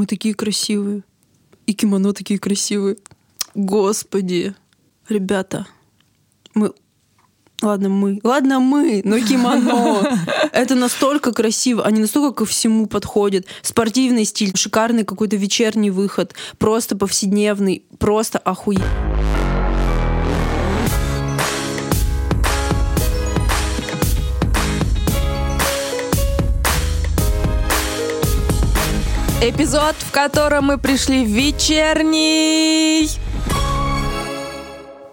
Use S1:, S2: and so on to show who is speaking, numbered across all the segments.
S1: Мы такие красивые. И кимоно такие красивые. Господи. Ребята, мы... Ладно, мы. Ладно, мы, но кимоно. Это настолько красиво. Они настолько ко всему подходят. Спортивный стиль, шикарный какой-то вечерний выход. Просто повседневный. Просто охуенно.
S2: Эпизод, в котором мы пришли в вечерний.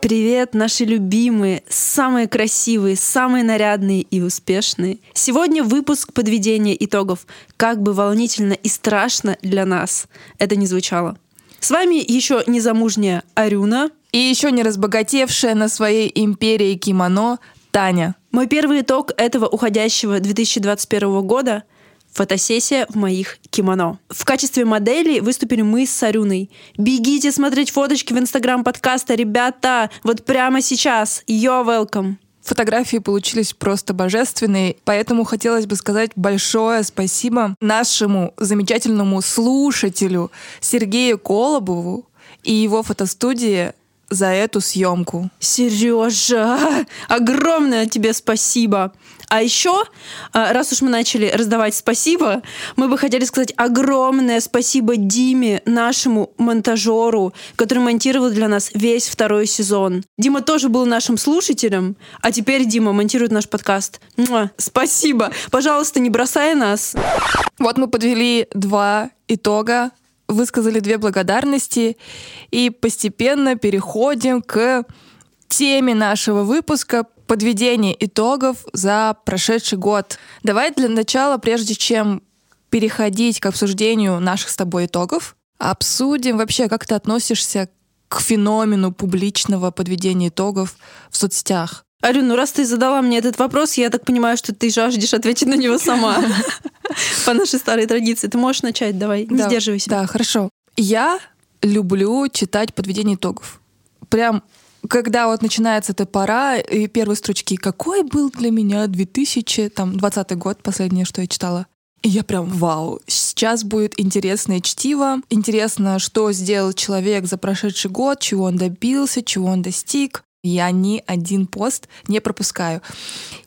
S1: Привет, наши любимые, самые красивые, самые нарядные и успешные. Сегодня выпуск подведения итогов. Как бы волнительно и страшно для нас это не звучало. С вами еще незамужняя Арюна.
S2: И еще не разбогатевшая на своей империи кимоно Таня.
S1: Мой первый итог этого уходящего 2021 года — Фотосессия в моих кимоно. В качестве модели выступили мы с Сарюной. Бегите смотреть фоточки в инстаграм подкаста, ребята! Вот прямо сейчас. You're welcome!
S2: Фотографии получились просто божественные, поэтому хотелось бы сказать большое спасибо нашему замечательному слушателю Сергею Колобову и его фотостудии за эту съемку.
S1: Сережа, огромное тебе спасибо. А еще, а, раз уж мы начали раздавать спасибо, мы бы хотели сказать огромное спасибо Диме, нашему монтажеру, который монтировал для нас весь второй сезон. Дима тоже был нашим слушателем, а теперь Дима монтирует наш подкаст. Муа, спасибо. Пожалуйста, не бросай нас.
S2: Вот мы подвели два итога высказали две благодарности и постепенно переходим к теме нашего выпуска подведение итогов за прошедший год. Давай для начала, прежде чем переходить к обсуждению наших с тобой итогов, обсудим вообще, как ты относишься к феномену публичного подведения итогов в соцсетях.
S1: Арю, ну раз ты задала мне этот вопрос, я так понимаю, что ты жаждешь ответить на него сама. По нашей старой традиции. Ты можешь начать, давай, не сдерживайся.
S2: Да, хорошо. Я люблю читать подведение итогов. Прям когда вот начинается эта пора, и первые строчки «Какой был для меня 2020 год?» Последнее, что я читала. И я прям вау, сейчас будет интересное чтиво, интересно, что сделал человек за прошедший год, чего он добился, чего он достиг. Я ни один пост не пропускаю.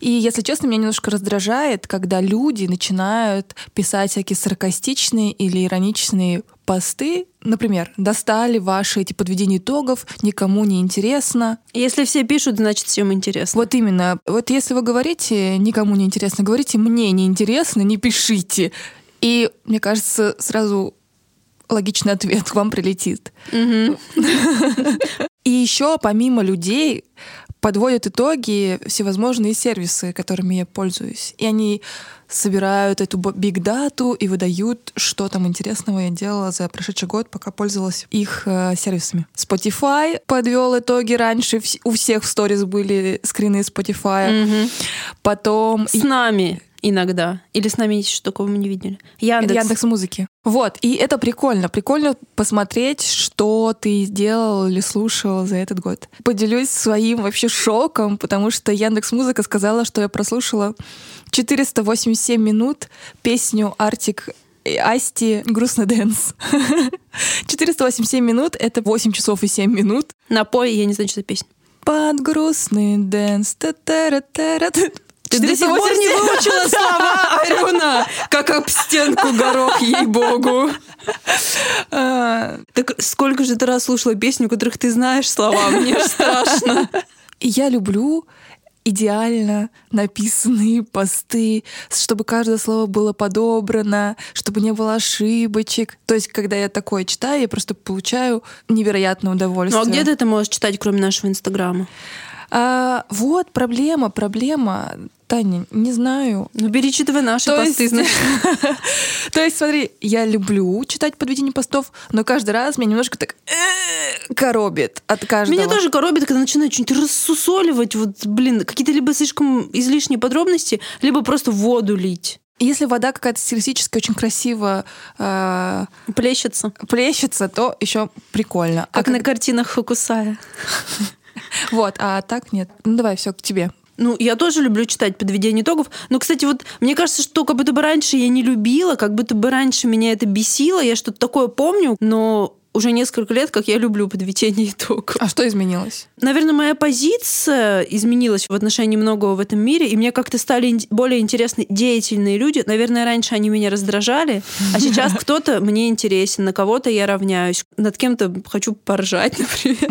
S2: И, если честно, меня немножко раздражает, когда люди начинают писать всякие саркастичные или ироничные посты, например, достали ваши эти подведения итогов, никому не интересно.
S1: Если все пишут, значит всем интересно.
S2: Вот именно. Вот если вы говорите никому не интересно, говорите мне не интересно, не пишите. И мне кажется, сразу логичный ответ к вам прилетит. И еще помимо людей подводят итоги всевозможные сервисы, которыми я пользуюсь. И они собирают эту биг-дату и выдают, что там интересного я делала за прошедший год, пока пользовалась их э, сервисами. Spotify подвел итоги раньше. У всех в сторис были скрины Spotify.
S1: Угу.
S2: Потом...
S1: С нами иногда. Или с нами что такого мы не видели. Яндекс.
S2: Яндекс музыки. Вот, и это прикольно. Прикольно посмотреть, что ты сделал или слушал за этот год. Поделюсь своим вообще шоком, потому что Яндекс Музыка сказала, что я прослушала 487 минут песню Артик Асти «Грустный дэнс». 487 минут — это 8 часов и 7 минут.
S1: Напой, я не знаю, что за песня.
S2: Под грустный dance. Та -та -та -та
S1: ты до сих пор не выучила слова, Арюна, как об стенку горох, ей-богу. А, так сколько же ты раз слушала песню, у которых ты знаешь слова? Мне страшно.
S2: Я люблю идеально написанные посты, чтобы каждое слово было подобрано, чтобы не было ошибочек. То есть, когда я такое читаю, я просто получаю невероятное удовольствие.
S1: Ну а где ты это можешь читать, кроме нашего Инстаграма?
S2: А, вот проблема, проблема. Таня, не знаю.
S1: Ну, перечитывай наши То посты, есть... значит.
S2: То есть, смотри, я люблю читать подведение постов, но каждый раз меня немножко так э, коробит от каждого.
S1: Меня тоже коробит, когда начинают что-нибудь рассусоливать, вот, блин, какие-то либо слишком излишние подробности, либо просто воду лить.
S2: Если вода какая-то стилистическая, очень красиво
S1: э, плещется.
S2: плещется, то еще прикольно.
S1: Как а на как... картинах Хокусая.
S2: Вот, а так нет. Ну давай, все к тебе.
S1: Ну, я тоже люблю читать подведение итогов. Но, кстати, вот мне кажется, что как будто бы раньше я не любила, как будто бы раньше меня это бесило. Я что-то такое помню, но уже несколько лет, как я люблю подведение итогов.
S2: А что изменилось?
S1: Наверное, моя позиция изменилась в отношении многого в этом мире, и мне как-то стали более интересны деятельные люди. Наверное, раньше они меня раздражали, а сейчас кто-то мне интересен, на кого-то я равняюсь, над кем-то хочу поржать, например.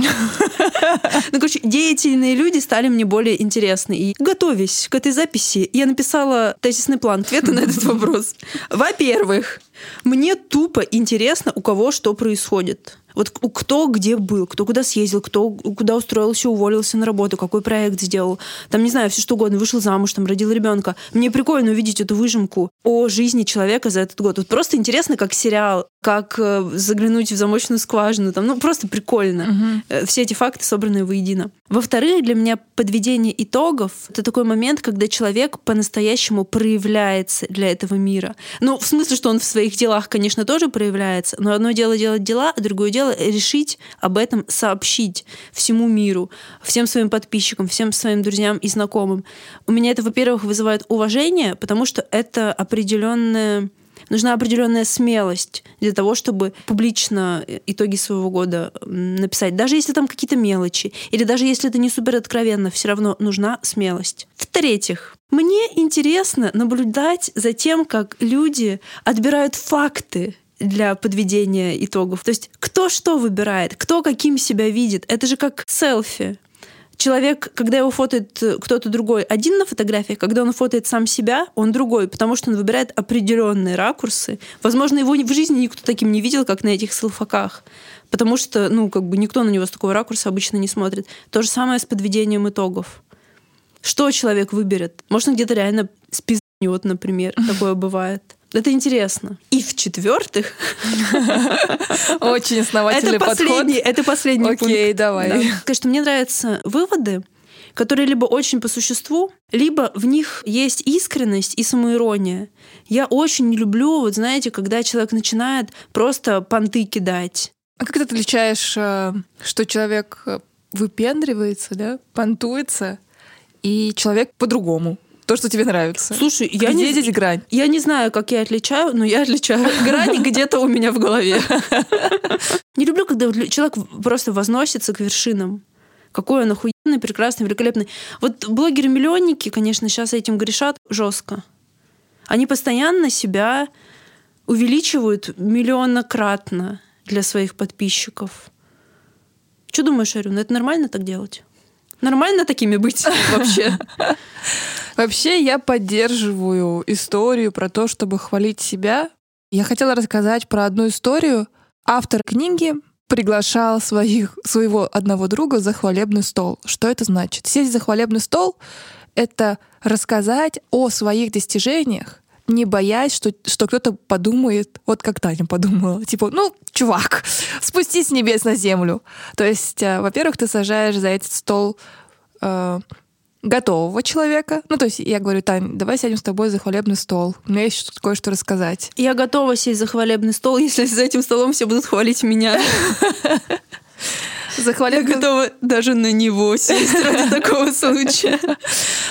S1: Ну, короче, деятельные люди стали мне более интересны. И готовясь к этой записи, я написала тезисный план ответа на этот вопрос. Во-первых, мне тупо интересно, у кого что происходит. Вот кто где был, кто куда съездил, кто куда устроился, уволился на работу, какой проект сделал. Там, не знаю, все что угодно, вышел замуж, там, родил ребенка. Мне прикольно увидеть эту выжимку о жизни человека за этот год. Вот просто интересно, как сериал, как э, заглянуть в замочную скважину. Там, ну, просто прикольно. Угу. Все эти факты собраны воедино. Во-вторых, для меня подведение итогов — это такой момент, когда человек по-настоящему проявляется для этого мира. Ну, в смысле, что он в своих делах, конечно, тоже проявляется, но одно дело делать дела, а другое дело решить об этом сообщить всему миру, всем своим подписчикам, всем своим друзьям и знакомым. У меня это, во-первых, вызывает уважение, потому что это определенная нужна определенная смелость для того, чтобы публично итоги своего года написать. Даже если там какие-то мелочи, или даже если это не супер откровенно, все равно нужна смелость. В-третьих, мне интересно наблюдать за тем, как люди отбирают факты для подведения итогов. То есть кто что выбирает, кто каким себя видит. Это же как селфи. Человек, когда его фотоет кто-то другой, один на фотографии, когда он фотоет сам себя, он другой, потому что он выбирает определенные ракурсы. Возможно, его в жизни никто таким не видел, как на этих селфаках. Потому что, ну, как бы никто на него с такого ракурса обычно не смотрит. То же самое с подведением итогов. Что человек выберет? Может, он где-то реально спизнет, например. Такое бывает. Это интересно. И в-четвертых...
S2: Очень основательный
S1: это
S2: последний,
S1: подход. Это последний
S2: Окей,
S1: пункт.
S2: Окей, давай. Да.
S1: Конечно, мне нравятся выводы, которые либо очень по существу, либо в них есть искренность и самоирония. Я очень не люблю, вот знаете, когда человек начинает просто понты кидать.
S2: А как ты отличаешь, э, что человек выпендривается, да, понтуется, и человек по-другому? То, что тебе нравится.
S1: Слушай, я
S2: Где
S1: не,
S2: здесь грань?
S1: Я не знаю, как я отличаю, но я отличаю. Грань где-то у меня в голове. Не люблю, когда человек просто возносится к вершинам. Какой он охуенный, прекрасный, великолепный. Вот блогеры-миллионники, конечно, сейчас этим грешат жестко. Они постоянно себя увеличивают миллионократно для своих подписчиков. Что думаешь, Арюн, это нормально так делать? Нормально такими быть вообще?
S2: Вообще я поддерживаю историю про то, чтобы хвалить себя. Я хотела рассказать про одну историю. Автор книги приглашал своих, своего одного друга за хвалебный стол. Что это значит? Сесть за хвалебный стол — это рассказать о своих достижениях, не боясь, что, что кто-то подумает, вот как Таня подумала, типа, ну, чувак, спустись с небес на землю. То есть, э, во-первых, ты сажаешь за этот стол э, готового человека. Ну, то есть я говорю, Тань, давай сядем с тобой за хвалебный стол. У меня есть кое-что рассказать.
S1: Я готова сесть за хвалебный стол, если за этим столом все будут хвалить меня.
S2: За хвалебный...
S1: Я готова даже на него сесть ради такого случая.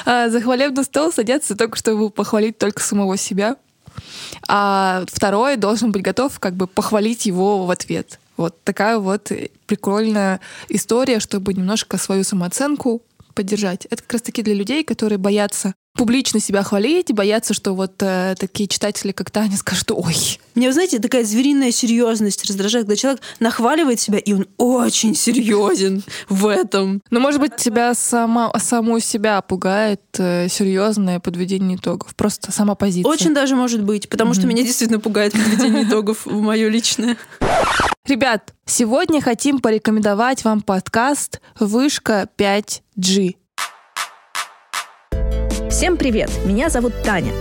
S2: А, за хвалебный стол садятся только, чтобы похвалить только самого себя. А второй должен быть готов как бы похвалить его в ответ. Вот такая вот прикольная история, чтобы немножко свою самооценку поддержать. Это как раз-таки для людей, которые боятся публично себя хвалить, боятся, что вот э, такие читатели, как Таня, скажут «Ой».
S1: Мне, вы знаете, такая звериная серьезность раздражает, когда человек нахваливает себя, и он очень серьезен в этом.
S2: Ну, может быть, тебя сама, саму себя пугает э, серьезное подведение итогов, просто сама позиция.
S1: Очень даже может быть, потому mm-hmm. что меня действительно пугает подведение итогов в мое личное.
S2: Ребят, сегодня хотим порекомендовать вам подкаст «Вышка 5G».
S3: Всем привет! Меня зовут Таня.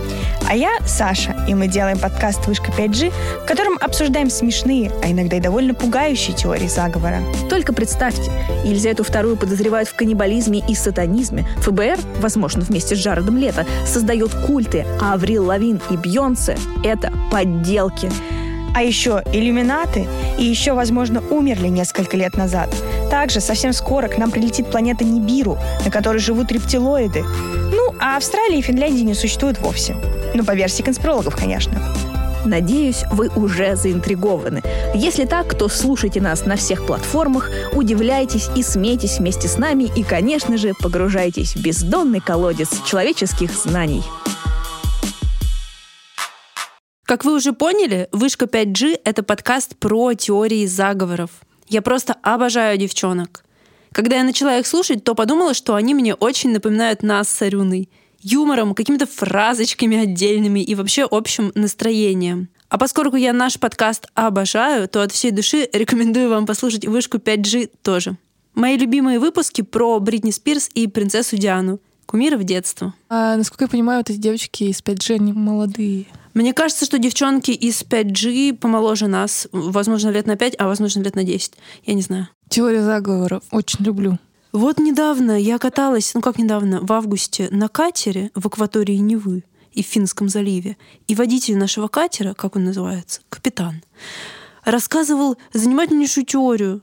S3: А я Саша, и мы делаем подкаст «Вышка 5G», в котором обсуждаем смешные, а иногда и довольно пугающие теории заговора. Только представьте, Елизавету вторую подозревают в каннибализме и сатанизме. ФБР, возможно, вместе с Джаредом Лето, создает культы, а Аврил Лавин и Бьонсе — это подделки. А еще иллюминаты и еще, возможно, умерли несколько лет назад. Также совсем скоро к нам прилетит планета Нибиру, на которой живут рептилоиды. Ну, а Австралии и Финляндии не существует вовсе. Ну, по версии конспирологов, конечно.
S4: Надеюсь, вы уже заинтригованы. Если так, то слушайте нас на всех платформах, удивляйтесь и смейтесь вместе с нами и, конечно же, погружайтесь в бездонный колодец человеческих знаний.
S1: Как вы уже поняли, «Вышка 5G» — это подкаст про теории заговоров. Я просто обожаю девчонок. Когда я начала их слушать, то подумала, что они мне очень напоминают нас с Арюной. Юмором, какими-то фразочками отдельными и вообще общим настроением. А поскольку я наш подкаст обожаю, то от всей души рекомендую вам послушать «Вышку 5G» тоже. Мои любимые выпуски про Бритни Спирс и принцессу Диану. Кумиров детства.
S2: А, насколько я понимаю, вот эти девочки из 5G, они молодые.
S1: Мне кажется, что девчонки из 5G помоложе нас, возможно, лет на 5, а возможно, лет на 10. Я не знаю.
S2: Теория заговоров. Очень люблю.
S1: Вот недавно я каталась, ну как недавно, в августе на катере в акватории Невы и в Финском заливе. И водитель нашего катера, как он называется, капитан, рассказывал занимательнейшую теорию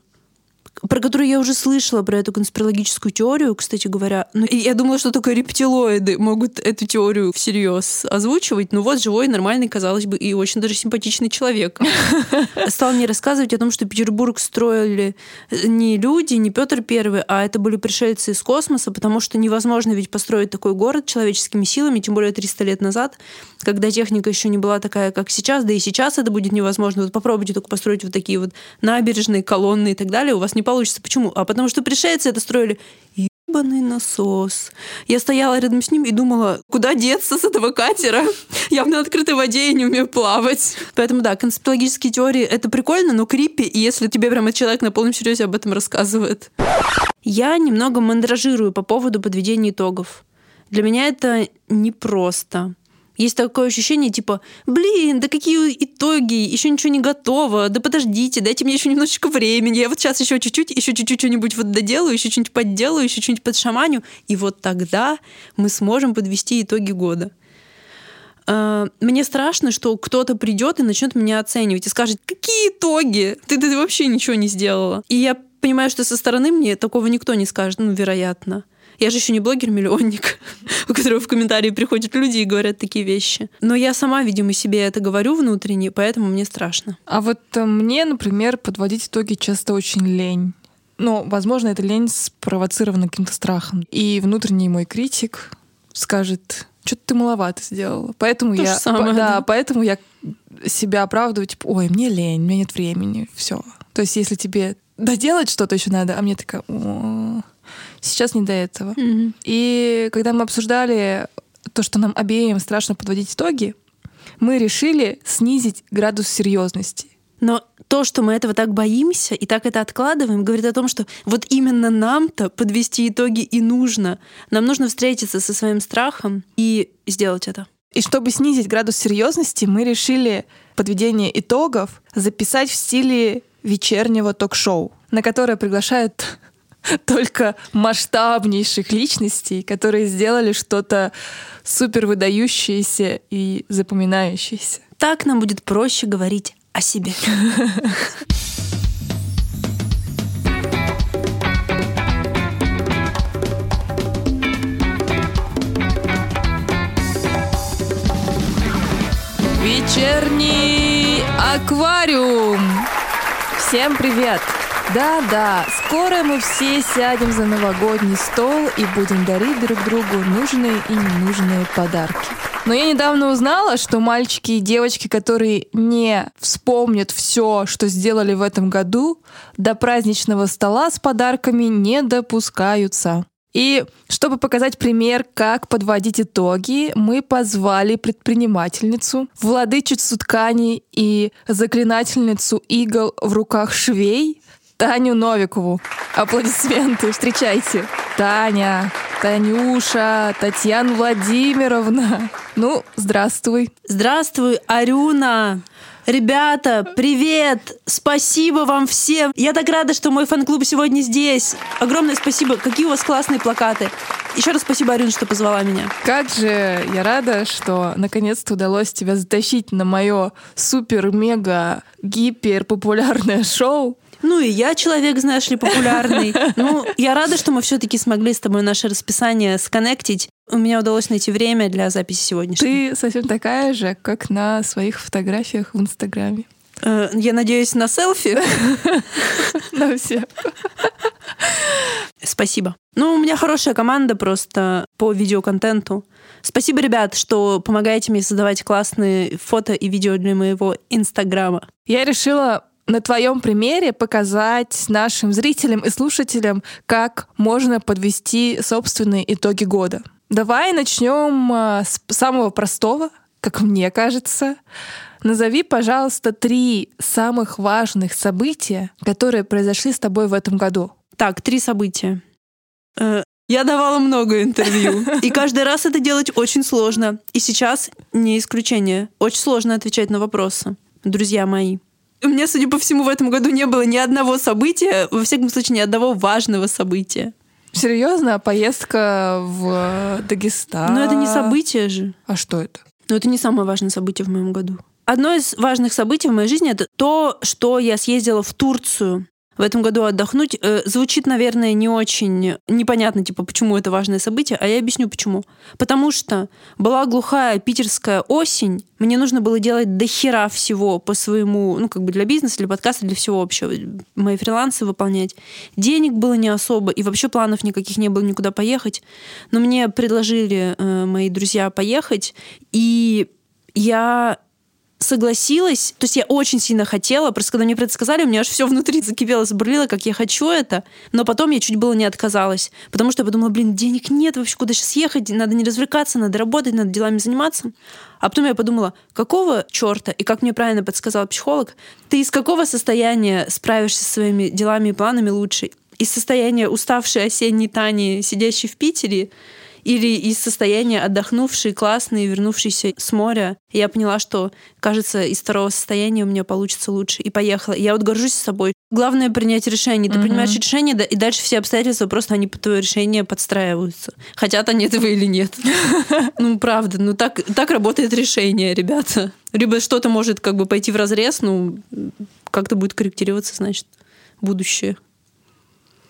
S1: про которую я уже слышала, про эту конспирологическую теорию, кстати говоря. Ну, я думала, что только рептилоиды могут эту теорию всерьез озвучивать. Ну вот, живой, нормальный, казалось бы, и очень даже симпатичный человек. Стал мне рассказывать о том, что Петербург строили не люди, не Петр Первый, а это были пришельцы из космоса, потому что невозможно ведь построить такой город человеческими силами, тем более 300 лет назад, когда техника еще не была такая, как сейчас, да и сейчас это будет невозможно. Вот попробуйте только построить вот такие вот набережные, колонны и так далее, у вас не получится. Почему? А потому что пришельцы это строили ебаный насос. Я стояла рядом с ним и думала, куда деться с этого катера? Я в открытой воде и не умею плавать. Поэтому да, конспирологические теории — это прикольно, но крипи, если тебе прямо человек на полном серьезе об этом рассказывает. Я немного мандражирую по поводу подведения итогов. Для меня это непросто. Есть такое ощущение, типа, блин, да какие итоги, еще ничего не готово, да подождите, дайте мне еще немножечко времени, я вот сейчас еще чуть-чуть, еще чуть-чуть что-нибудь вот доделаю, еще что-нибудь подделаю, еще что-нибудь подшаманю, и вот тогда мы сможем подвести итоги года. А, мне страшно, что кто-то придет и начнет меня оценивать и скажет, какие итоги? Ты, ты вообще ничего не сделала. И я понимаю, что со стороны мне такого никто не скажет, ну, вероятно. Я же еще не блогер-миллионник, у которого в комментарии приходят люди и говорят такие вещи. Но я сама, видимо, себе это говорю внутренне, поэтому мне страшно.
S2: А вот э, мне, например, подводить итоги часто очень лень. Ну, возможно, эта лень спровоцирована каким-то страхом. И внутренний мой критик скажет, что-то ты маловато сделала. Поэтому
S1: То
S2: я,
S1: самое,
S2: по, да,
S1: да.
S2: поэтому я себя оправдываю, типа, ой, мне лень, у меня нет времени, все. То есть, если тебе доделать что-то еще надо, а мне такая, сейчас не до этого.
S1: Мгм.
S2: И когда мы обсуждали то, что нам обеим страшно подводить итоги, мы решили снизить градус серьезности.
S1: Но то, что мы этого так боимся и так это откладываем, говорит о том, что вот именно нам-то подвести итоги и нужно. Нам нужно встретиться со своим страхом и сделать это.
S2: И чтобы снизить градус серьезности, мы решили подведение итогов записать в стиле вечернего ток-шоу, на которое приглашают только масштабнейших личностей, которые сделали что-то супер выдающееся и запоминающееся.
S1: Так нам будет проще говорить о себе.
S2: Вечерний аквариум! Всем привет! Да-да, скоро мы все сядем за новогодний стол и будем дарить друг другу нужные и ненужные подарки. Но я недавно узнала, что мальчики и девочки, которые не вспомнят все, что сделали в этом году, до праздничного стола с подарками не допускаются. И чтобы показать пример, как подводить итоги, мы позвали предпринимательницу, владычицу тканей и заклинательницу игл в руках швей Таню Новикову. Аплодисменты, встречайте. Таня, Танюша, Татьяна Владимировна. Ну, здравствуй.
S1: Здравствуй, Арюна! Ребята, привет! Спасибо вам всем! Я так рада, что мой фан-клуб сегодня здесь. Огромное спасибо. Какие у вас классные плакаты. Еще раз спасибо, Арин, что позвала меня.
S2: Как же я рада, что наконец-то удалось тебя затащить на мое супер-мега-гипер популярное шоу.
S1: Ну и я человек, знаешь ли, популярный. Ну, я рада, что мы все-таки смогли с тобой наше расписание сконнектить. У меня удалось найти время для записи сегодняшней.
S2: Ты совсем такая же, как на своих фотографиях в Инстаграме.
S1: Э, Я надеюсь, на селфи.
S2: На всех.
S1: Спасибо. Ну, у меня хорошая команда просто по видеоконтенту. Спасибо, ребят, что помогаете мне создавать классные фото и видео для моего Инстаграма.
S2: Я решила на твоем примере показать нашим зрителям и слушателям, как можно подвести собственные итоги года. Давай начнем а, с самого простого, как мне кажется. Назови, пожалуйста, три самых важных события, которые произошли с тобой в этом году.
S1: Так, три события. Э, Я давала много интервью, и каждый раз это делать очень сложно. И сейчас не исключение. Очень сложно отвечать на вопросы, друзья мои. У меня, судя по всему, в этом году не было ни одного события, во всяком случае, ни одного важного события.
S2: Серьезно, поездка в Дагестан.
S1: Но это не событие же.
S2: А что это?
S1: Но это не самое важное событие в моем году. Одно из важных событий в моей жизни это то, что я съездила в Турцию в этом году отдохнуть. Э, звучит, наверное, не очень непонятно, типа, почему это важное событие, а я объясню почему. Потому что была глухая питерская осень, мне нужно было делать до хера всего по своему, ну, как бы для бизнеса, для подкаста, для всего общего, мои фрилансы выполнять. Денег было не особо, и вообще планов никаких не было никуда поехать. Но мне предложили э, мои друзья поехать, и я согласилась, то есть я очень сильно хотела, просто когда мне про это сказали, у меня аж все внутри закипело, забурлило, как я хочу это, но потом я чуть было не отказалась, потому что я подумала, блин, денег нет вообще, куда сейчас ехать, надо не развлекаться, надо работать, надо делами заниматься. А потом я подумала, какого черта, и как мне правильно подсказал психолог, ты из какого состояния справишься со своими делами и планами лучше? Из состояния уставшей осенней Тани, сидящей в Питере, или из состояния отдохнувшей, классной, вернувшейся с моря. И я поняла, что, кажется, из второго состояния у меня получится лучше. И поехала. Я вот горжусь собой. Главное принять решение. Ты
S2: Мгм.
S1: принимаешь решение, да, и дальше все обстоятельства просто они под твое решение подстраиваются. Хотят они этого или нет. Ну, правда, ну так, так работает решение, ребята. Либо что-то может как бы пойти в разрез, ну, как-то будет корректироваться, значит, будущее.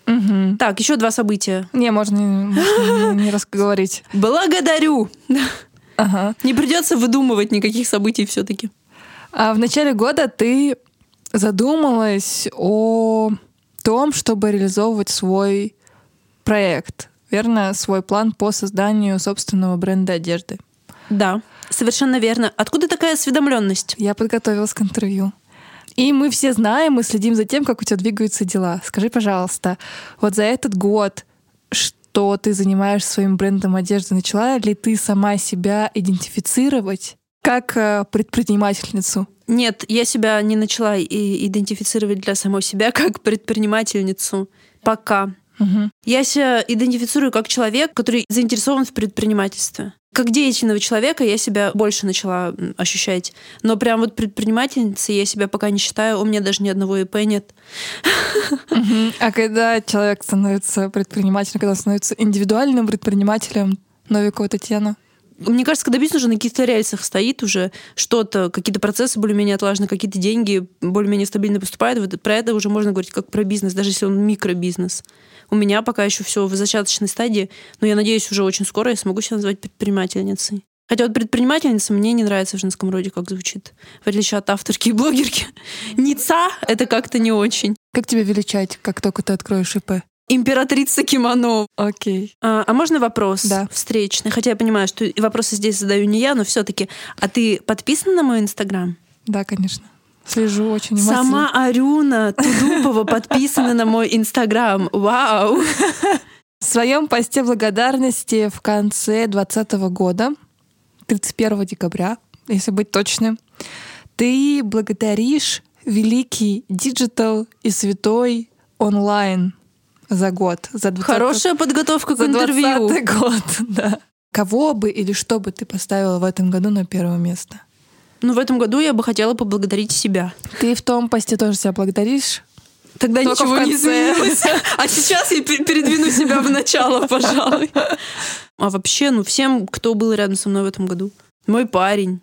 S2: Мгм.
S1: Так, еще два события.
S2: Не, можно не, не разговорить.
S1: Благодарю!
S2: Ага.
S1: Не придется выдумывать никаких событий все-таки.
S2: А в начале года ты задумалась о том, чтобы реализовывать свой проект, верно, свой план по созданию собственного бренда одежды.
S1: Да, совершенно верно. Откуда такая осведомленность?
S2: Я подготовилась к интервью. И мы все знаем, мы следим за тем, как у тебя двигаются дела. Скажи, пожалуйста, вот за этот год, что ты занимаешься своим брендом одежды, начала ли ты сама себя идентифицировать как э, предпринимательницу?
S1: Нет, я себя не начала и идентифицировать для самой себя как предпринимательницу. Пока.
S2: Мгм.
S1: Я себя идентифицирую как человек, который заинтересован в предпринимательстве. Как деятельного человека я себя больше начала ощущать. Но прям вот предпринимательницей я себя пока не считаю. У меня даже ни одного ИП нет.
S2: А когда человек становится предпринимателем, когда становится индивидуальным предпринимателем, Новикова Татьяна?
S1: Мне кажется, когда бизнес уже на каких-то рельсах стоит, уже что-то, какие-то процессы более-менее отлажены, какие-то деньги более-менее стабильно поступают, вот про это уже можно говорить как про бизнес, даже если он микробизнес. У меня пока еще все в зачаточной стадии, но я надеюсь, уже очень скоро я смогу себя назвать предпринимательницей. Хотя вот предпринимательница мне не нравится в женском роде, как звучит. В отличие от авторки и блогерки. Ница — это как-то не очень.
S2: Как тебя величать, как только ты откроешь ИП?
S1: Императрица кимоно.
S2: Окей.
S1: А, а можно вопрос
S2: Да.
S1: встречный? Хотя я понимаю, что вопросы здесь задаю не я, но все-таки. А ты подписана на мой инстаграм?
S2: Да, конечно. Слежу очень внимательно.
S1: Сама Арюна Тудупова подписана на мой инстаграм. Вау!
S2: В своем посте благодарности в конце 2020 года, 31 декабря, если быть точным, ты благодаришь великий digital и святой онлайн за год, за 20
S1: Хорошая подготовка к
S2: за
S1: интервью.
S2: 20 год, да. Кого бы или что бы ты поставила в этом году на первое место?
S1: Ну, в этом году я бы хотела поблагодарить себя.
S2: Ты в том посте тоже себя благодаришь?
S1: Тогда
S2: Только
S1: ничего не изменилось. А сейчас я пе- передвину себя в начало, пожалуй. А вообще, ну, всем, кто был рядом со мной в этом году. Мой парень,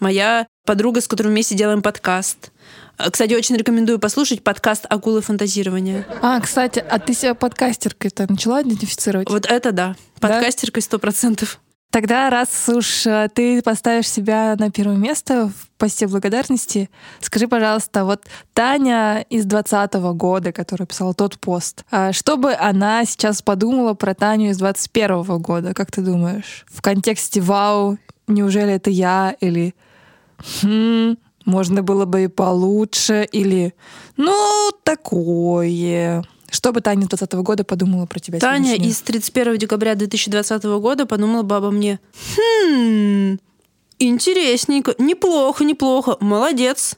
S1: моя подруга, с которой вместе делаем подкаст. А, Кстати, очень рекомендую послушать подкаст «Акулы фантазирования».
S2: А, кстати, а ты себя подкастеркой-то начала идентифицировать?
S1: Вот это да. Подкастеркой сто процентов.
S2: Тогда, раз уж э, ты поставишь себя на первое место в посте благодарности, скажи, пожалуйста, вот Таня из 2020 года, которая писала тот пост, а что бы она сейчас подумала про Таню из 2021 года, как ты думаешь? В контексте «Вау, неужели это я?» или «Хм, можно было бы и получше» или «Ну, такое». Что бы Таня из 2020 года подумала про тебя
S1: Таня
S2: сегодняшнюю?
S1: из 31 декабря 2020 года подумала бы обо мне. Хм, интересненько, неплохо, неплохо, молодец.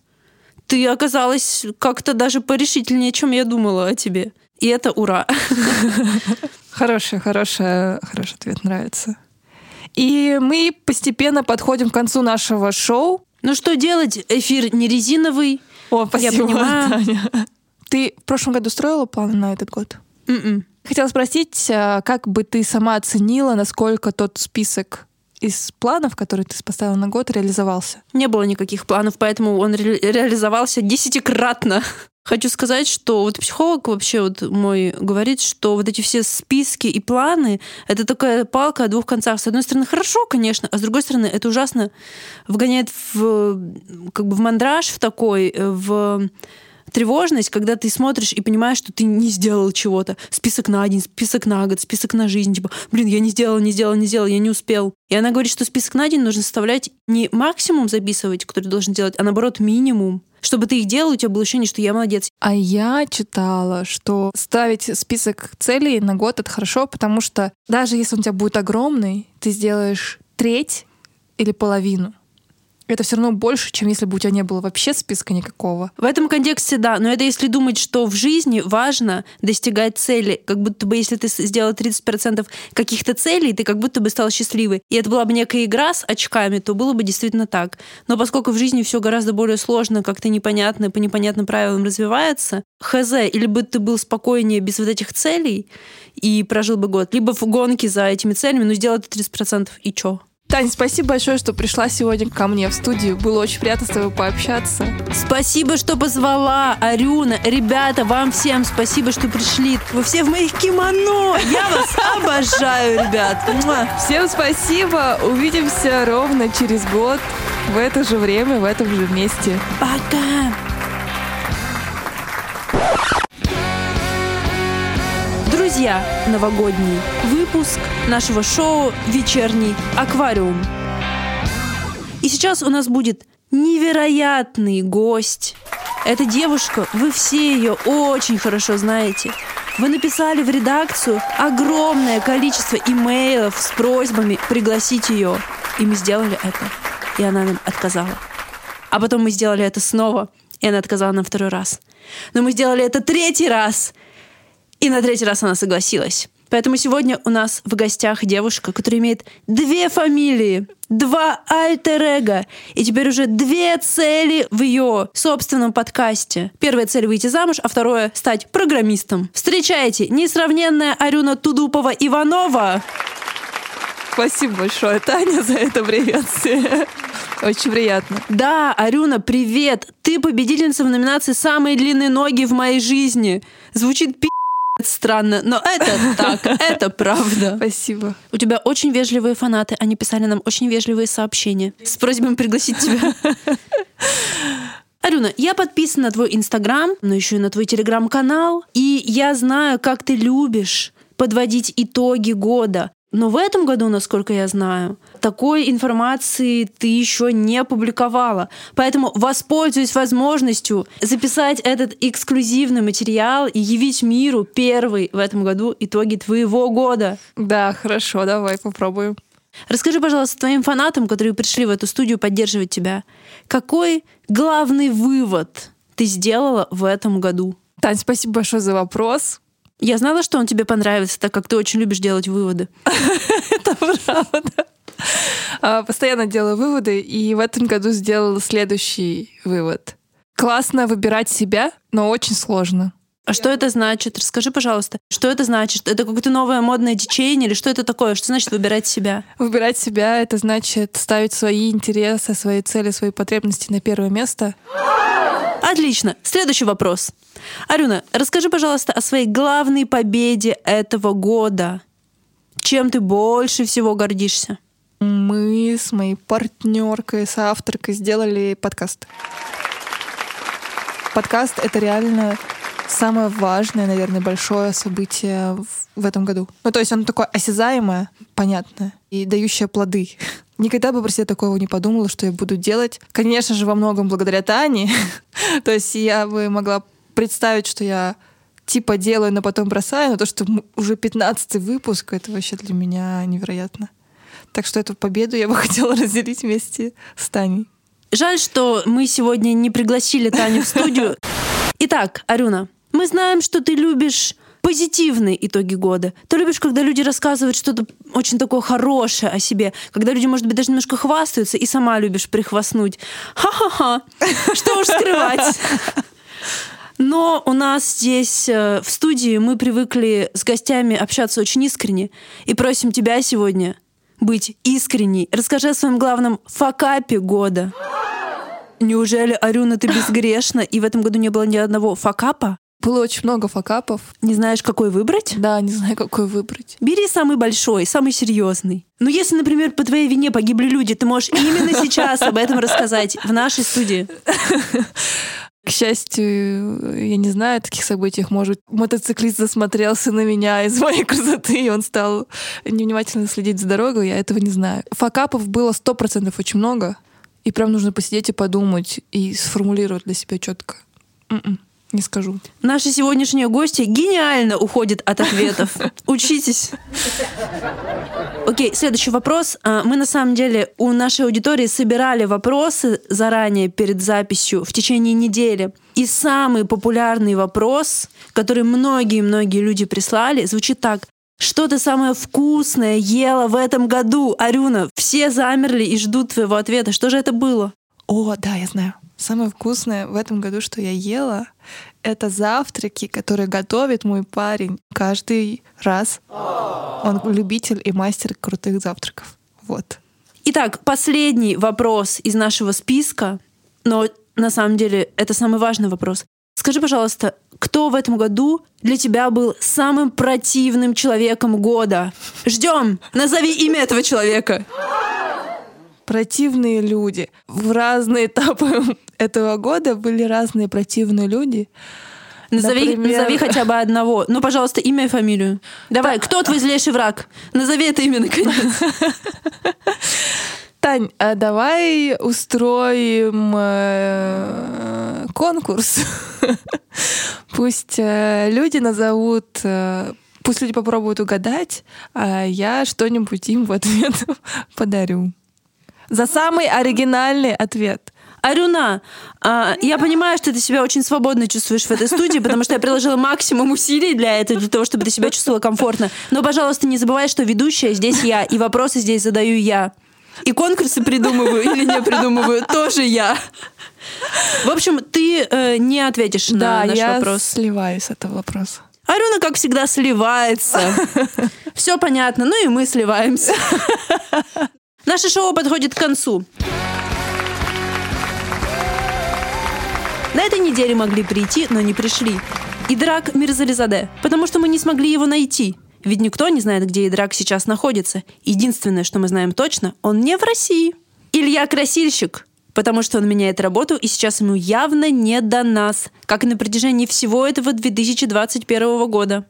S1: Ты оказалась как-то даже порешительнее, чем я думала о тебе. И это ура.
S2: Хороший, хороший, хороший ответ, нравится. И мы постепенно подходим к концу нашего шоу.
S1: Ну что делать? Эфир не резиновый.
S2: О,
S1: Я понимаю.
S2: Таня. Ты в прошлом году строила планы на этот год?
S1: М-м.
S2: Хотела спросить, а, как бы ты сама оценила, насколько тот список из планов, которые ты поставила на год, реализовался?
S1: Не было никаких планов, поэтому он ре- реализовался десятикратно. Хочу сказать, что вот психолог вообще вот мой говорит, что вот эти все списки и планы — это такая палка о двух концах. С одной стороны, хорошо, конечно, а с другой стороны, это ужасно вгоняет в, как бы в мандраж в такой, в тревожность, когда ты смотришь и понимаешь, что ты не сделал чего-то. Список на день, список на год, список на жизнь. Типа, блин, я не сделал, не сделал, не сделал, я не успел. И она говорит, что список на день нужно составлять не максимум записывать, который ты должен делать, а наоборот минимум. Чтобы ты их делал, у тебя было ощущение, что я молодец.
S2: А я читала, что ставить список целей на год — это хорошо, потому что даже если он у тебя будет огромный, ты сделаешь треть или половину. Это все равно больше, чем если бы у тебя не было вообще списка никакого.
S1: В этом контексте, да, но это если думать, что в жизни важно достигать цели, как будто бы если ты сделал 30% каких-то целей, ты как будто бы стал счастливой. И это была бы некая игра с очками, то было бы действительно так. Но поскольку в жизни все гораздо более сложно, как-то непонятно, по непонятным правилам развивается, хз, или бы ты был спокойнее без вот этих целей и прожил бы год, либо в гонке за этими целями, ну сделал ты 30% и чё?
S2: Таня, спасибо большое, что пришла сегодня ко мне в студию. Было очень приятно с тобой пообщаться.
S1: Спасибо, что позвала, Арюна. Ребята, вам всем спасибо, что пришли. Вы все в моих кимоно. Я вас обожаю, ребят.
S2: Всем спасибо. Увидимся ровно через год в это же время, в этом же месте.
S1: Пока. Друзья, новогодний выпуск нашего шоу «Вечерний аквариум». И сейчас у нас будет невероятный гость. Эта девушка, вы все ее очень хорошо знаете. Вы написали в редакцию огромное количество имейлов с просьбами пригласить ее. И мы сделали это. И она нам отказала. А потом мы сделали это снова, и она отказала нам второй раз. Но мы сделали это третий раз, и на третий раз она согласилась. Поэтому сегодня у нас в гостях девушка, которая имеет две фамилии, два альтер и теперь уже две цели в ее собственном подкасте. Первая цель — выйти замуж, а второе — стать программистом. Встречайте, несравненная Арюна Тудупова-Иванова.
S2: Спасибо большое, Таня, за это приветствие. Очень приятно.
S1: Да, Арюна, привет! Ты победительница в номинации «Самые длинные ноги в моей жизни». Звучит пи*** странно, но это так, это правда.
S2: Спасибо.
S1: У тебя очень вежливые фанаты, они писали нам очень вежливые сообщения с просьбой пригласить тебя. Арюна, я подписана на твой Инстаграм, но еще и на твой Телеграм-канал, и я знаю, как ты любишь подводить итоги года. Но в этом году, насколько я знаю, такой информации ты еще не опубликовала. Поэтому воспользуюсь возможностью записать этот эксклюзивный материал и явить миру первый в этом году итоги твоего года.
S2: Да, хорошо, давай попробуем.
S1: Расскажи, пожалуйста, твоим фанатам, которые пришли в эту студию поддерживать тебя, какой главный вывод ты сделала в этом году?
S2: Тань, спасибо большое за вопрос.
S1: Я знала, что он тебе понравится, так как ты очень любишь делать выводы.
S2: Это правда. А, Постоянно делаю выводы, и в этом году сделала следующий вывод. Классно выбирать себя, но очень сложно.
S1: А что это значит? Расскажи, пожалуйста, что это значит? Это какое-то новое модное течение или что это такое? Что значит выбирать себя?
S2: Выбирать себя — это значит ставить свои интересы, свои цели, свои потребности на первое место.
S1: Отлично. Следующий вопрос. Арюна, расскажи, пожалуйста, о своей главной победе этого года. Чем ты больше всего гордишься?
S2: Мы с моей партнеркой, с авторкой сделали подкаст. Подкаст — это реально самое важное, наверное, большое событие в, этом году. Ну, то есть оно такое осязаемое, понятное и дающее плоды. Никогда бы про себя такого не подумала, что я буду делать. Конечно же, во многом благодаря Тане. то есть я бы могла представить, что я типа делаю, но потом бросаю, но то, что уже 15 выпуск, это вообще для меня невероятно. Так что эту победу я бы хотела разделить вместе с Таней.
S1: Жаль, что мы сегодня не пригласили Таню в студию. Итак, Арюна, мы знаем, что ты любишь позитивные итоги года. Ты любишь, когда люди рассказывают что-то очень такое хорошее о себе, когда люди, может быть, даже немножко хвастаются, и сама любишь прихвастнуть. Ха-ха-ха, что уж скрывать. Но у нас здесь э, в студии мы привыкли с гостями общаться очень искренне и просим тебя сегодня быть искренней. Расскажи о своем главном факапе года. Неужели, Арюна, ты безгрешна, и в этом году не было ни одного факапа?
S2: Было очень много факапов.
S1: Не знаешь, какой выбрать?
S2: Да, не знаю, какой выбрать.
S1: Бери самый большой, самый серьезный. Ну, если, например, по твоей вине погибли люди, ты можешь именно сейчас об этом рассказать в нашей студии.
S2: К счастью, я не знаю о таких событиях. Может, мотоциклист засмотрелся на меня из моей красоты, и он стал невнимательно следить за дорогой. Я этого не знаю. Факапов было сто процентов очень много. И прям нужно посидеть и подумать, и сформулировать для себя четко. М-м, не скажу.
S1: Наши сегодняшние гости гениально уходят от ответов. Учитесь. Окей, следующий вопрос. А, мы на самом деле у нашей аудитории собирали вопросы заранее перед записью в течение недели. И самый популярный вопрос, который многие-многие люди прислали, звучит так. Что ты самое вкусное ела в этом году, Арюна? Все замерли и ждут твоего ответа. Что же это было?
S2: О, да, я знаю. Самое вкусное в этом году, что я ела, это завтраки, которые готовит мой парень каждый раз. Он любитель и мастер крутых завтраков. Вот.
S1: Итак, последний вопрос из нашего списка, но на самом деле это самый важный вопрос. Скажи, пожалуйста, кто в этом году для тебя был самым противным человеком года? Ждем! Назови имя этого человека.
S2: Противные люди. В разные этапы этого года были разные противные люди.
S1: Назови, Например... назови хотя бы одного. Ну, пожалуйста, имя и фамилию. Давай, кто твой злейший враг? Назови это имя, наконец.
S2: Тань, а давай устроим э, конкурс. Пусть э, люди назовут, э, пусть люди попробуют угадать, а я что-нибудь им в ответ подарю. За самый оригинальный ответ.
S1: Арюна, а, я понимаю, что ты себя очень свободно чувствуешь в этой студии, потому что я приложила максимум усилий для этого, для того, чтобы ты себя чувствовала комфортно. Но, пожалуйста, не забывай, что ведущая здесь я, и вопросы здесь задаю я. И конкурсы придумываю или не придумываю тоже я. В общем, ты э, не ответишь
S2: да,
S1: на наш
S2: я
S1: вопрос.
S2: сливаюсь с этого вопроса.
S1: Арюна, как всегда, сливается. Все понятно, ну и мы сливаемся. Наше шоу подходит к концу. На этой неделе могли прийти, но не пришли. Идрак Мирзализаде, потому что мы не смогли его найти. Ведь никто не знает, где Идрак сейчас находится. Единственное, что мы знаем точно, он не в России. Илья Красильщик, потому что он меняет работу, и сейчас ему явно не до нас, как и на протяжении всего этого 2021 года.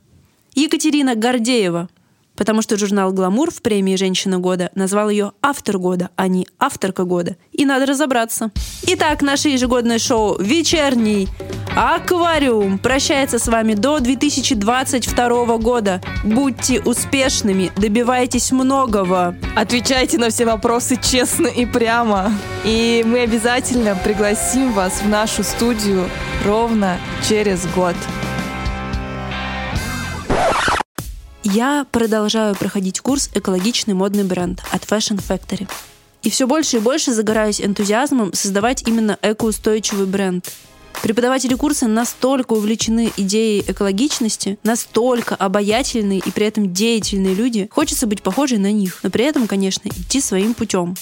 S1: Екатерина Гордеева, потому что журнал «Гламур» в премии «Женщина года» назвал ее «Автор года», а не «Авторка года». И надо разобраться. Итак, наше ежегодное шоу «Вечерний Аквариум» прощается с вами до 2022 года. Будьте успешными, добивайтесь многого.
S2: Отвечайте на все вопросы честно и прямо. И мы обязательно пригласим вас в нашу студию ровно через год.
S1: Я продолжаю проходить курс «Экологичный модный бренд» от Fashion Factory. И все больше и больше загораюсь энтузиазмом создавать именно экоустойчивый бренд. Преподаватели курса настолько увлечены идеей экологичности, настолько обаятельные и при этом деятельные люди, хочется быть похожей на них, но при этом, конечно, идти своим путем.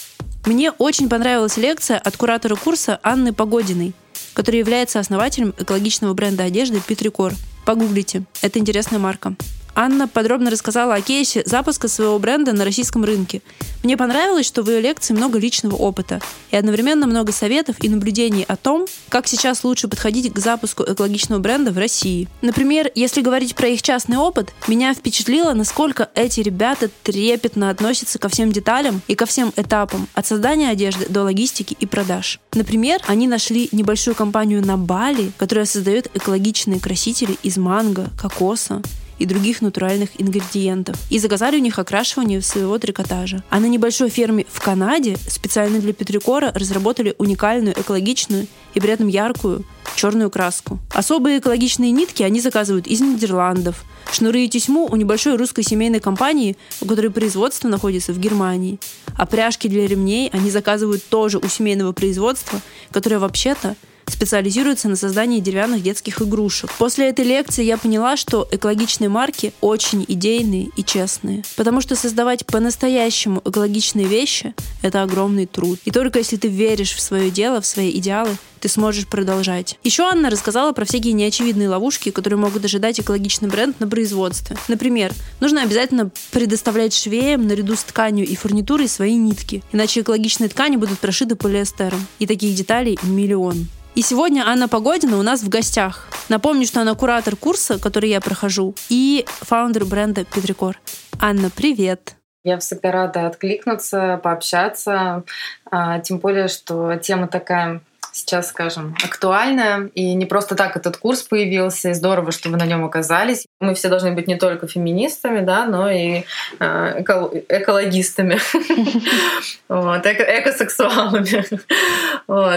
S1: Мне очень понравилась лекция от куратора курса Анны Погодиной, которая является основателем экологичного бренда одежды Петрикор. Погуглите, это интересная марка. Анна подробно рассказала о кейсе запуска своего бренда на российском рынке. Мне понравилось, что в ее лекции много личного опыта и одновременно много советов и наблюдений о том, как сейчас лучше подходить к запуску экологичного бренда в России. Например, если говорить про их частный опыт, меня впечатлило, насколько эти ребята трепетно относятся ко всем деталям и ко всем этапам от создания одежды до логистики и продаж. Например, они нашли небольшую компанию на Бали, которая создает экологичные красители из манго, кокоса, и других натуральных ингредиентов. И заказали у них окрашивание своего трикотажа. А на небольшой ферме в Канаде специально для Петрикора разработали уникальную, экологичную и при этом яркую черную краску. Особые экологичные нитки они заказывают из Нидерландов. Шнуры и тесьму у небольшой русской семейной компании, у которой производство находится в Германии. А пряжки для ремней они заказывают тоже у семейного производства, которое вообще-то специализируется на создании деревянных детских игрушек. После этой лекции я поняла, что экологичные марки очень идейные и честные. Потому что создавать по-настоящему экологичные вещи — это огромный труд. И только если ты веришь в свое дело, в свои идеалы, ты сможешь продолжать. Еще Анна рассказала про всякие неочевидные ловушки, которые могут ожидать экологичный бренд на производстве. Например, нужно обязательно предоставлять швеям наряду с тканью и фурнитурой свои нитки, иначе экологичные ткани будут прошиты полиэстером. И таких деталей миллион. И сегодня Анна Погодина у нас в гостях. Напомню, что она куратор курса, который я прохожу, и фаундер бренда Петрикор. Анна, привет!
S5: Я всегда рада откликнуться, пообщаться, а, тем более, что тема такая сейчас, скажем, актуальная. И не просто так этот курс появился, и здорово, что вы на нем оказались. Мы все должны быть не только феминистами, да, но и э, экологистами, экосексуалами.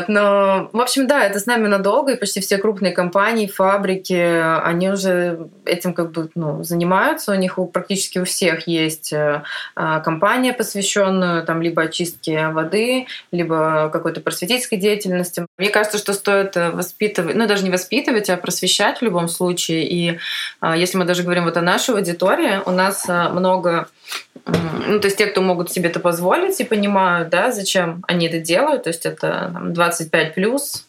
S5: Но, в общем, да, это с нами надолго, и почти все крупные компании, фабрики, они уже этим как бы ну, занимаются. У них практически у всех есть э, а, компания, посвященная там либо очистке воды, либо какой-то просветительской деятельности. Мне кажется, что стоит э, воспитывать, ну даже не воспитывать, а просвещать в любом случае. И а, если мы даже говорим вот о нашей аудитории, у нас а, много ну, то есть те, кто могут себе это позволить и понимают, да, зачем они это делают, то есть это там, 25 плюс,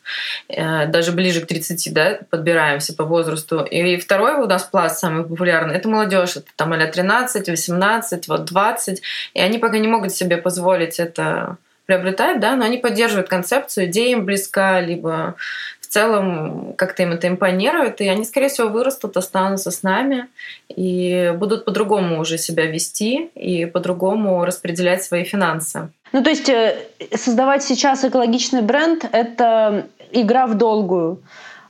S5: э, даже ближе к 30, да, подбираемся по возрасту. И второй у нас пласт самый популярный, это молодежь, это там а 13, 18, вот 20, и они пока не могут себе позволить это приобретать, да, но они поддерживают концепцию, идея им близка, либо в целом как-то им это импонирует, и они, скорее всего, вырастут, останутся с нами и будут по-другому уже себя вести и по-другому распределять свои финансы.
S1: Ну, то есть э, создавать сейчас экологичный бренд — это игра в долгую.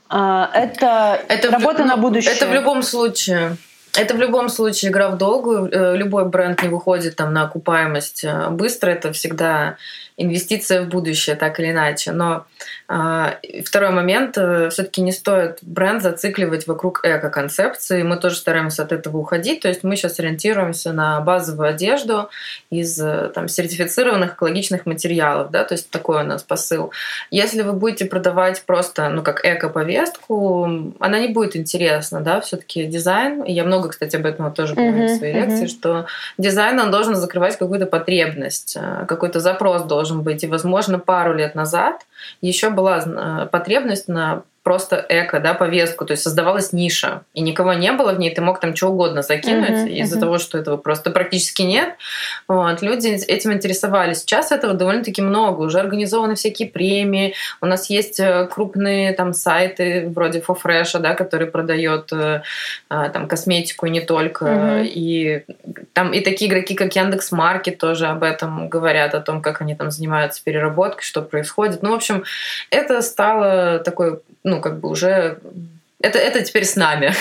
S1: А, это, это работа в, на будущее.
S5: Это в любом случае. Это в любом случае игра в долгую. Э, любой бренд не выходит там на окупаемость э, быстро. Это всегда инвестиция в будущее, так или иначе. Но э, второй момент, э, все-таки не стоит бренд зацикливать вокруг эко-концепции. Мы тоже стараемся от этого уходить. То есть мы сейчас ориентируемся на базовую одежду из э, там, сертифицированных экологичных материалов. Да? То есть такой у нас посыл. Если вы будете продавать просто ну, как эко-повестку, она не будет интересна. Да? Все-таки дизайн, я много, кстати, об этом тоже говорю uh-huh, в своей uh-huh. лекции, что дизайн он должен закрывать какую-то потребность, э, какой-то запрос должен должен быть. И, возможно, пару лет назад еще была э, потребность на просто эко, да, повестку, то есть создавалась ниша, и никого не было в ней, ты мог там что угодно закинуть uh-huh, из-за uh-huh. того, что этого просто практически нет. Вот, люди этим интересовались. Сейчас этого довольно-таки много, уже организованы всякие премии, у нас есть э, крупные там сайты вроде FoFresh, да, который продает э, а, там косметику и не только, uh-huh. и там и такие игроки, как Яндекс Маркет тоже об этом говорят, о том, как они там занимаются переработкой, что происходит. Ну, в общем, это стало такой ну, как бы уже... Это, это теперь с нами.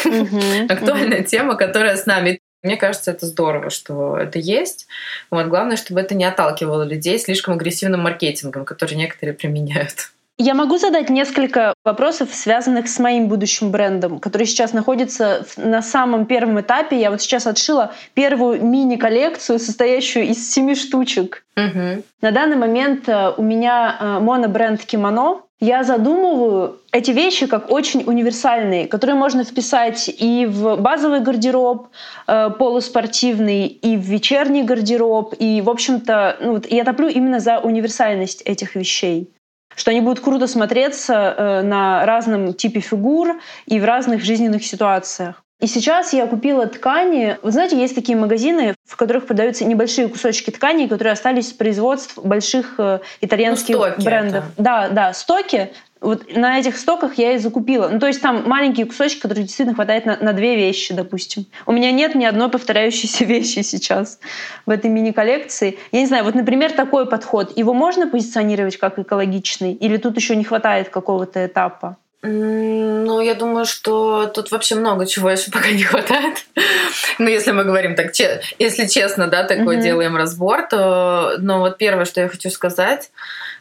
S5: Актуальная тема, которая с нами. Мне кажется, это здорово, что это есть. Вот. Главное, чтобы это не отталкивало людей слишком агрессивным маркетингом, который некоторые применяют.
S1: Я могу задать несколько вопросов, связанных с моим будущим брендом, который сейчас находится на самом первом этапе. Я вот сейчас отшила первую мини-коллекцию, состоящую из семи штучек. Угу. На данный момент э, у меня э, монобренд кимоно, Я задумываю эти вещи как очень универсальные, которые можно вписать и в базовый гардероб э, полуспортивный, и в вечерний гардероб. И, в общем-то, ну, вот я топлю именно за универсальность этих вещей что они будут круто смотреться э, на разном типе фигур и в разных жизненных ситуациях. И сейчас я купила ткани. Вы знаете, есть такие магазины, в которых продаются небольшие кусочки ткани, которые остались с производств больших э, итальянских ну, брендов. Это. Да, да, стоки. Вот на этих стоках я и закупила. Ну, то есть там маленькие кусочки, которые действительно хватает на, на две вещи, допустим. У меня нет ни одной повторяющейся вещи сейчас в этой мини-коллекции. Я не знаю, вот, например, такой подход, его можно позиционировать как экологичный? Или тут еще не хватает какого-то этапа?
S5: Ну, я думаю, что тут вообще много чего еще пока не хватает. ну, если мы говорим так, если честно, да, такой mm-hmm. делаем разбор, то, ну, вот первое, что я хочу сказать,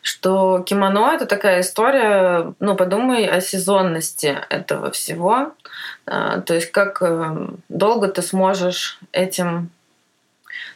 S5: что кимоно это такая история, ну, подумай о сезонности этого всего. А, то есть, как э, долго ты сможешь этим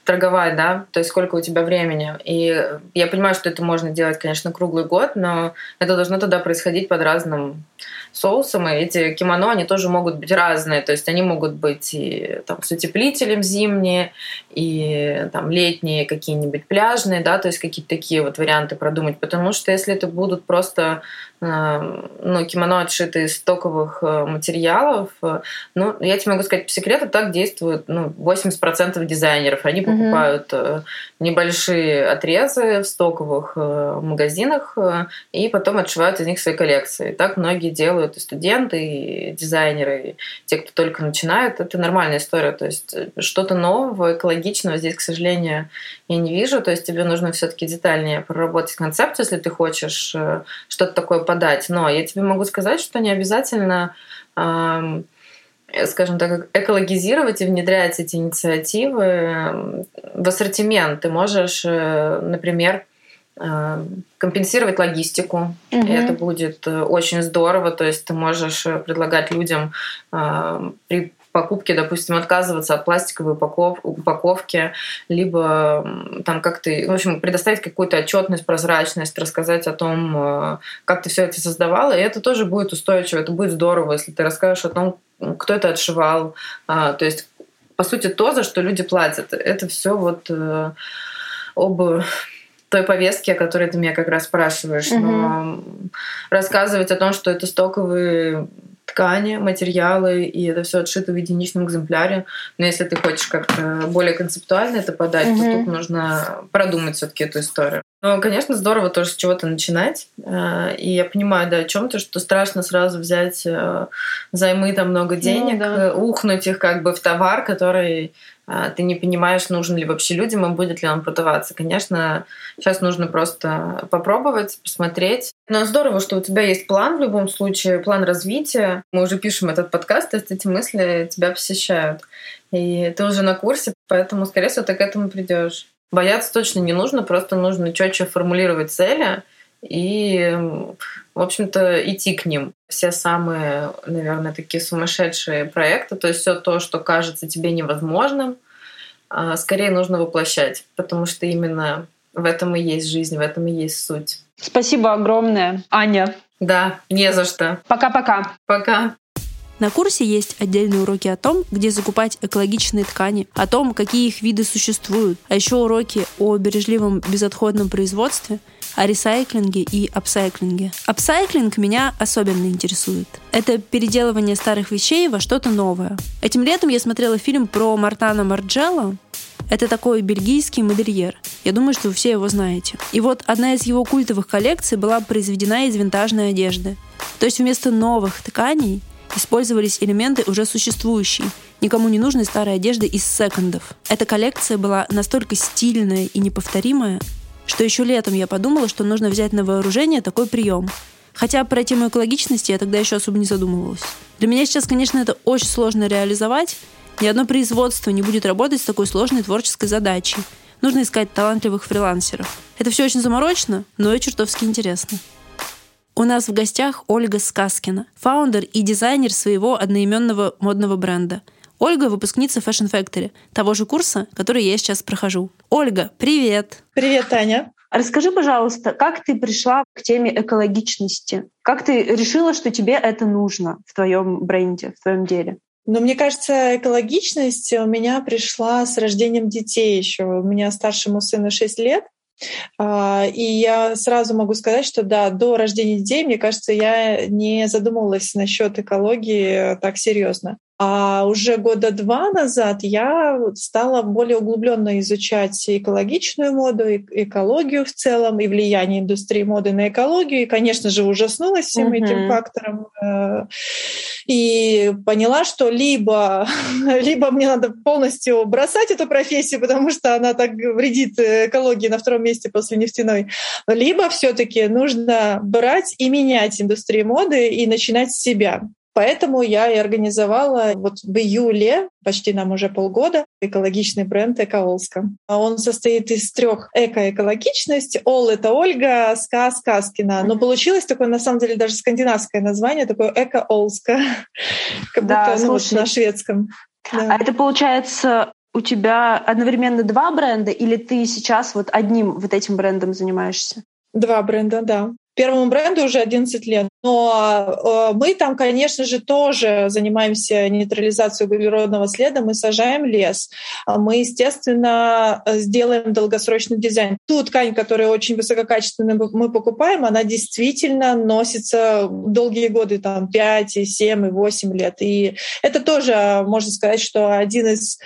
S5: торговать, да, то есть сколько у тебя времени. И я понимаю, что это можно делать, конечно, круглый год, но это должно тогда происходить под разным соусом, и эти кимоно, они тоже могут быть разные, то есть они могут быть и там, с утеплителем зимние, и там летние какие-нибудь пляжные, да, то есть какие-то такие вот варианты продумать, потому что если это будут просто ну, кимоно отшиты из стоковых э, материалов. Э, ну, я тебе могу сказать по секрету, так действуют ну, 80% дизайнеров. Они покупают mm-hmm. небольшие отрезы в стоковых магазинах и потом отшивают из них свои коллекции. Так многие делают и студенты, и дизайнеры, и те, кто только начинает. Это нормальная история. То есть что-то нового, экологичного здесь, к сожалению, я не вижу. То есть тебе нужно все-таки детальнее проработать концепцию, если ты хочешь что-то такое подать. Но я тебе могу сказать, что не обязательно скажем так, экологизировать и внедрять эти инициативы в ассортимент. Ты можешь, э, например, компенсировать логистику. Угу. И это будет э, очень здорово. То есть ты можешь э, предлагать людям при покупки, допустим, отказываться от пластиковой упаковки, либо там как ты, в общем, предоставить какую-то отчетность, прозрачность, рассказать о том, э, как ты все это создавала, и это тоже будет устойчиво, это будет здорово, если ты расскажешь о том, кто это отшивал, а, то есть по сути то, за что люди платят, это все вот э, об той повестке, о которой ты меня как раз спрашиваешь. Но рассказывать о том, что это стоковые ткани, материалы, и это все отшито в единичном экземпляре. Но если ты хочешь как-то более концептуально это подать, mm-hmm. то тут нужно продумать все-таки эту историю. Но, конечно, здорово тоже с чего-то начинать. Э, и я понимаю, да, о чем-то, что страшно сразу взять э, займы там много ну денег, ну, да. ухнуть их как бы в товар, который ты не понимаешь, нужен ли вообще людям и будет ли он продаваться. Конечно, сейчас нужно просто попробовать, посмотреть. Но здорово, что у тебя есть план в любом случае, план развития. Мы уже пишем этот подкаст, то есть эти мысли тебя посещают. И ты уже на курсе, поэтому, скорее всего, ты к этому придешь. Бояться точно не нужно, просто нужно четче формулировать цели и, в общем-то, идти к ним. Все самые, наверное, такие сумасшедшие проекты, то есть все то, что кажется тебе невозможным, а, скорее нужно воплощать, потому что именно в этом и есть жизнь, в этом и есть суть.
S1: Спасибо огромное, Аня.
S5: Да, не за что.
S1: Пока-пока.
S5: Пока.
S1: На курсе есть отдельные уроки о том, где закупать экологичные ткани, о том, какие их виды существуют, а еще уроки о бережливом безотходном производстве, о ресайклинге и апсайклинге. Апсайклинг меня особенно интересует. Это переделывание старых вещей во что-то новое. Этим летом я смотрела фильм про Мартана Марджелло, это такой бельгийский модельер. Я думаю, что вы все его знаете. И вот одна из его культовых коллекций была произведена из винтажной одежды. То есть вместо новых тканей использовались элементы уже существующие, никому не нужной старой одежды из секондов. Эта коллекция была настолько стильная и неповторимая, что еще летом я подумала, что нужно взять на вооружение такой прием. Хотя про тему экологичности я тогда еще особо не задумывалась. Для меня сейчас, конечно, это очень сложно реализовать. Ни одно производство не будет работать с такой сложной творческой задачей. Нужно искать талантливых фрилансеров. Это все очень заморочно, но и чертовски интересно. У нас в гостях Ольга Сказкина, фаундер и дизайнер своего одноименного модного бренда. Ольга — выпускница Fashion Factory, того же курса, который я сейчас прохожу. Ольга, привет!
S6: Привет, Таня!
S1: Расскажи, пожалуйста, как ты пришла к теме экологичности? Как ты решила, что тебе это нужно в твоем бренде, в твоем деле?
S6: Но мне кажется, экологичность у меня пришла с рождением детей еще. У меня старшему сыну 6 лет. А, и я сразу могу сказать, что да, до рождения детей, мне кажется, я не задумывалась насчет экологии так серьезно. А уже года два назад я стала более углубленно изучать экологичную моду, экологию в целом и влияние индустрии моды на экологию. И, конечно же, ужаснулась всем uh-huh. этим фактором. Э, и поняла, что либо, либо мне надо полностью бросать эту профессию, потому что она так вредит экологии на втором месте после нефтяной, либо все-таки нужно брать и менять индустрию моды и начинать с себя. Поэтому я и организовала вот в июле, почти нам уже полгода, экологичный бренд Экоолска. Он состоит из трех эко-экологичность. Ол — это Ольга, Ска — Сказкина. Но получилось такое, на самом деле, даже скандинавское название, такое Эко-Олска. Как будто ну, вот на шведском.
S1: Да. А это получается у тебя одновременно два бренда, или ты сейчас вот одним вот этим брендом занимаешься?
S6: Два бренда, да. Первому бренду уже 11 лет. Но э, мы там, конечно же, тоже занимаемся нейтрализацией углеродного следа. Мы сажаем лес. А мы, естественно, сделаем долгосрочный дизайн. Ту ткань, которая очень высококачественная, мы покупаем, она действительно носится долгие годы, там 5, 7 и 8 лет. И это тоже, можно сказать, что один из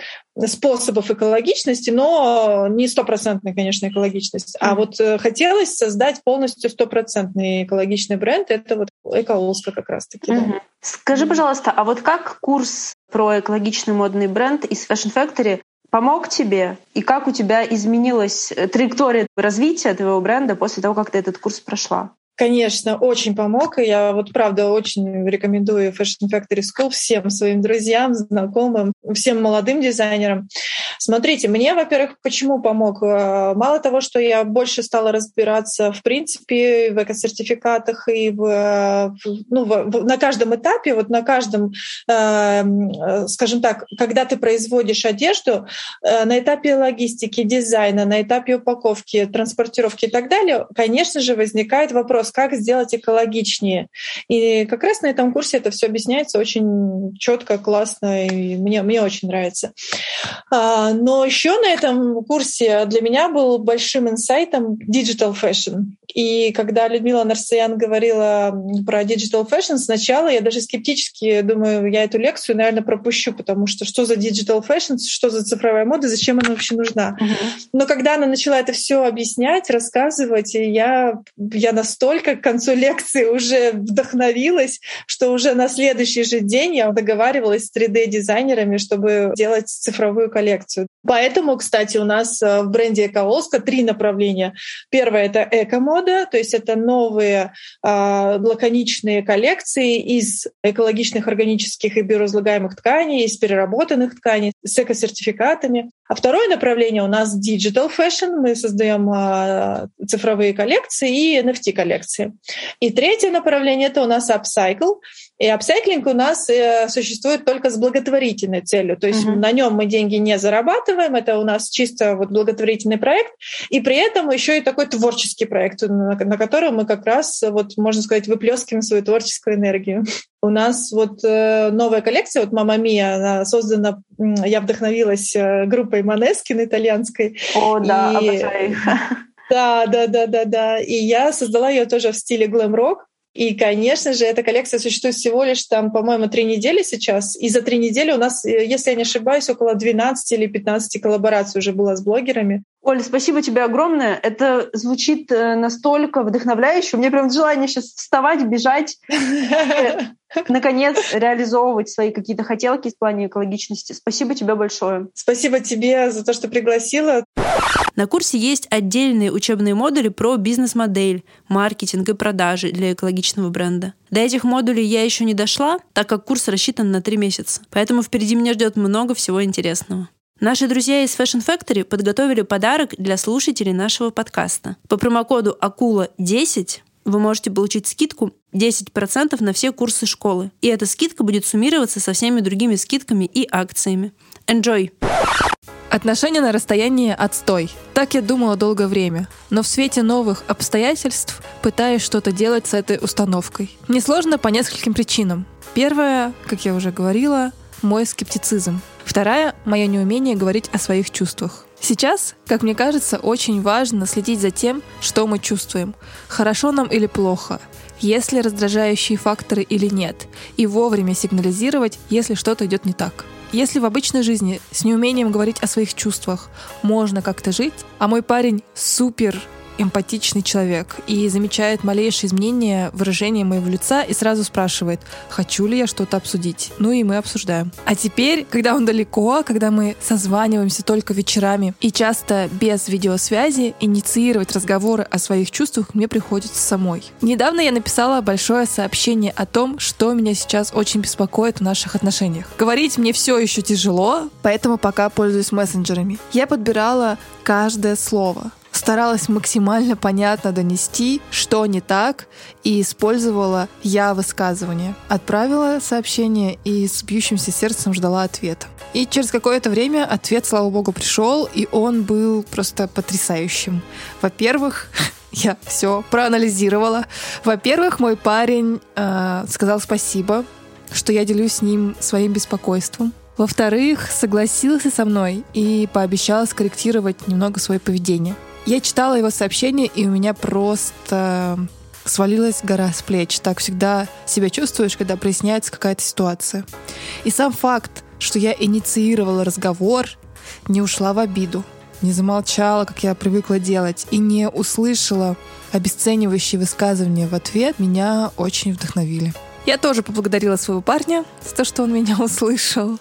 S6: способов экологичности, но не стопроцентная, конечно, экологичность. А вот э, хотелось создать полностью стопроцентный экологичный бренд. Это вот Экоолска как раз-таки. Да.
S1: Скажи, пожалуйста, а вот как курс про экологичный модный бренд из Fashion Factory помог тебе? И как у тебя изменилась э, траектория развития твоего бренда после того, как ты этот курс прошла?
S6: Конечно, очень помог. И я вот правда очень рекомендую Fashion Factory School всем своим друзьям, знакомым, всем молодым дизайнерам. Смотрите, мне, во-первых, почему помог? Э, мало того, что я больше стала разбираться в принципе в эко-сертификатах и в, ну, в, на каждом этапе, вот на каждом, эм, э, скажем так, когда ты производишь одежду, э, на этапе логистики, дизайна, на этапе упаковки, транспортировки и так далее, конечно же, возникает вопрос, как сделать экологичнее. И как раз на этом курсе это все объясняется очень четко, классно, и мне, мне очень нравится. А, но еще на этом курсе для меня был большим инсайтом digital fashion. И когда Людмила Нарсаян говорила про digital fashion, сначала я даже скептически думаю, я эту лекцию, наверное, пропущу, потому что что за digital fashion, что за цифровая мода, зачем она вообще нужна? Uh-huh. Но когда она начала это все объяснять, рассказывать, я, я настолько к концу лекции уже вдохновилась, что уже на следующий же день я договаривалась с 3D-дизайнерами, чтобы делать цифровую коллекцию. Поэтому, кстати, у нас э, в бренде Экоолска три направления. Первое — это эко-мода, то есть это новые э, лаконичные коллекции из экологичных, органических и биоразлагаемых тканей, из переработанных тканей с эко-сертификатами. А второе направление у нас digital fashion. Мы создаем э, цифровые коллекции и NFT-коллекции. И третье направление — это у нас upcycle. И апсайклинг у нас э, существует только с благотворительной целью. То есть uh-huh. на нем мы деньги не зарабатываем, это у нас чисто вот благотворительный проект. И при этом еще и такой творческий проект, на, на котором мы как раз, вот, можно сказать, выплескиваем свою творческую энергию. У нас вот э, новая коллекция, вот «Мама Мия», она создана, я вдохновилась э, группой Манескин итальянской.
S1: О, да, и... обожаю их.
S6: Да, да, да, да, да. И я создала ее тоже в стиле глэм-рок. И, конечно же, эта коллекция существует всего лишь там, по-моему, три недели сейчас. И за три недели у нас, э, если я не ошибаюсь, около 12 или 15 коллабораций уже было с блогерами.
S1: Оля, спасибо тебе огромное. Это звучит э, настолько вдохновляюще. У меня прям желание сейчас вставать, бежать, наконец реализовывать свои какие-то хотелки в плане экологичности. Спасибо тебе большое.
S6: Спасибо тебе за то, что пригласила.
S1: На курсе есть отдельные учебные модули про бизнес-модель, маркетинг и продажи для экологичного бренда. До этих модулей я еще не дошла, так как курс рассчитан на три месяца. Поэтому впереди меня ждет много всего интересного. Наши друзья из Fashion Factory подготовили подарок для слушателей нашего подкаста. По промокоду АКУЛА10 вы можете получить скидку 10% на все курсы школы. И эта скидка будет суммироваться со всеми другими скидками и акциями. Enjoy!
S2: Отношения на расстоянии — отстой. Так я думала долгое время. Но в свете новых обстоятельств пытаюсь что-то делать с этой установкой. Мне сложно по нескольким причинам. Первое, как я уже говорила, мой скептицизм. Вторая — мое неумение говорить о своих чувствах. Сейчас, как мне кажется, очень важно следить за тем, что мы чувствуем. Хорошо нам или плохо, есть ли раздражающие факторы или нет, и вовремя сигнализировать, если что-то идет не так. Если в обычной жизни с неумением говорить о своих чувствах можно как-то жить, а мой парень супер эмпатичный человек и замечает малейшие изменения выражения моего лица и сразу спрашивает, хочу ли я что-то обсудить. Ну и мы обсуждаем. А теперь, когда он далеко, когда мы созваниваемся только вечерами и часто без видеосвязи, инициировать разговоры о своих чувствах мне приходится самой. Недавно я написала большое сообщение о том, что меня сейчас очень беспокоит в наших отношениях. Говорить мне все еще тяжело, поэтому пока пользуюсь мессенджерами. Я подбирала каждое слово старалась максимально понятно донести, что не так, и использовала я высказывание. Отправила сообщение и с бьющимся сердцем ждала ответа. И через какое-то время ответ, слава богу, пришел, и он был просто потрясающим. Во-первых, я все проанализировала. Во-первых, мой парень э, сказал спасибо, что я делюсь с ним своим беспокойством. Во-вторых, согласился со мной и пообещал скорректировать немного свое поведение. Я читала его сообщение, и у меня просто свалилась гора с плеч. Так всегда себя чувствуешь, когда проясняется какая-то ситуация. И сам факт, что я инициировала разговор, не ушла в обиду, не замолчала, как я привыкла делать, и не услышала обесценивающие высказывания в ответ, меня очень вдохновили. Я тоже поблагодарила своего парня за то, что он меня услышал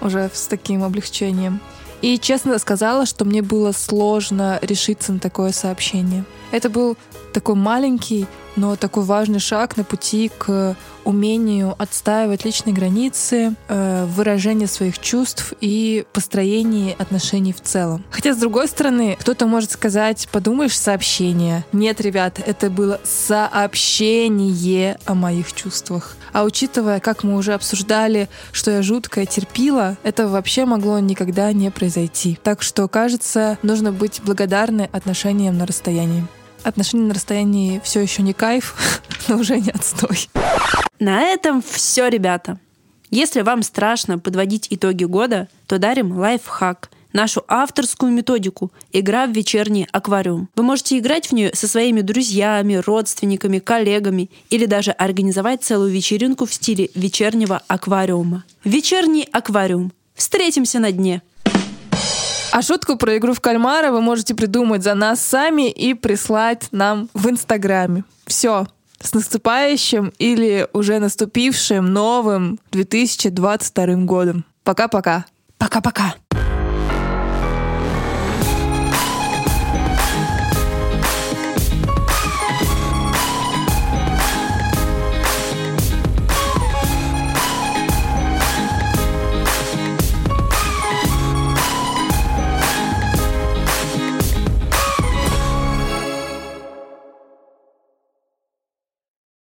S2: уже с таким облегчением. И честно сказала, что мне было сложно решиться на такое сообщение. Это был такой маленький, но такой важный шаг на пути к умению отстаивать личные границы, э, выражение своих чувств и построение отношений в целом. Хотя, с другой стороны, кто-то может сказать, подумаешь, сообщение. Нет, ребят, это было сообщение о моих чувствах. А учитывая, как мы уже обсуждали, что я жутко терпила, это вообще могло никогда не произойти. Так что, кажется, нужно быть благодарны отношениям на расстоянии отношения на расстоянии все еще не кайф, но уже не отстой.
S1: На этом все, ребята. Если вам страшно подводить итоги года, то дарим лайфхак – нашу авторскую методику «Игра в вечерний аквариум». Вы можете играть в нее со своими друзьями, родственниками, коллегами или даже организовать целую вечеринку в стиле вечернего аквариума. Вечерний аквариум. Встретимся на дне.
S2: А шутку про игру в кальмара вы можете придумать за нас сами и прислать нам в Инстаграме. Все. С наступающим или уже наступившим новым 2022 годом. Пока-пока.
S1: Пока-пока.